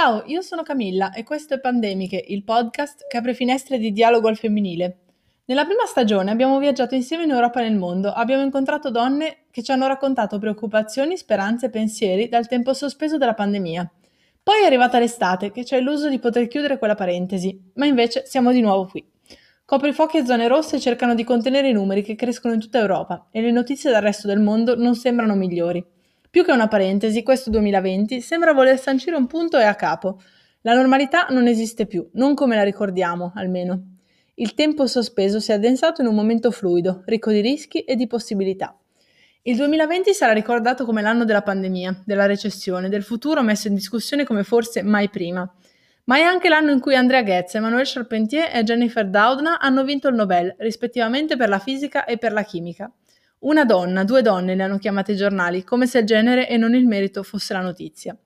Ciao, io sono Camilla e questo è Pandemiche, il podcast che apre finestre di dialogo al femminile. Nella prima stagione abbiamo viaggiato insieme in Europa e nel mondo, abbiamo incontrato donne che ci hanno raccontato preoccupazioni, speranze e pensieri dal tempo sospeso della pandemia. Poi è arrivata l'estate che ci ha illuso di poter chiudere quella parentesi, ma invece siamo di nuovo qui. Coprifuochi e zone rosse cercano di contenere i numeri che crescono in tutta Europa e le notizie dal resto del mondo non sembrano migliori. Più che una parentesi, questo 2020 sembra voler sancire un punto e a capo. La normalità non esiste più, non come la ricordiamo, almeno. Il tempo sospeso si è addensato in un momento fluido, ricco di rischi e di possibilità. Il 2020 sarà ricordato come l'anno della pandemia, della recessione, del futuro messo in discussione come forse mai prima. Ma è anche l'anno in cui Andrea Goetz, Emmanuel Charpentier e Jennifer Doudna hanno vinto il Nobel, rispettivamente per la fisica e per la chimica. Una donna, due donne le hanno chiamate i giornali, come se il genere e non il merito fosse la notizia.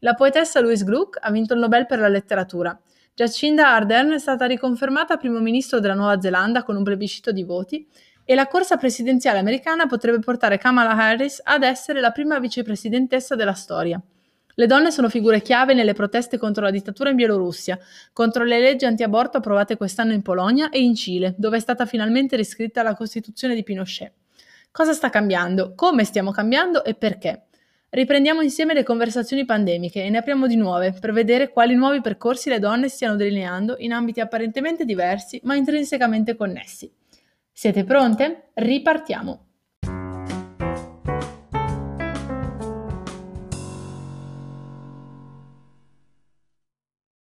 La poetessa Louise Gluck ha vinto il Nobel per la letteratura. Jacinda Ardern è stata riconfermata primo ministro della Nuova Zelanda con un plebiscito di voti e la corsa presidenziale americana potrebbe portare Kamala Harris ad essere la prima vicepresidentessa della storia. Le donne sono figure chiave nelle proteste contro la dittatura in Bielorussia, contro le leggi anti-aborto approvate quest'anno in Polonia e in Cile, dove è stata finalmente riscritta la Costituzione di Pinochet. Cosa sta cambiando? Come stiamo cambiando e perché? Riprendiamo insieme le conversazioni pandemiche e ne apriamo di nuove per vedere quali nuovi percorsi le donne stiano delineando in ambiti apparentemente diversi ma intrinsecamente connessi. Siete pronte? Ripartiamo!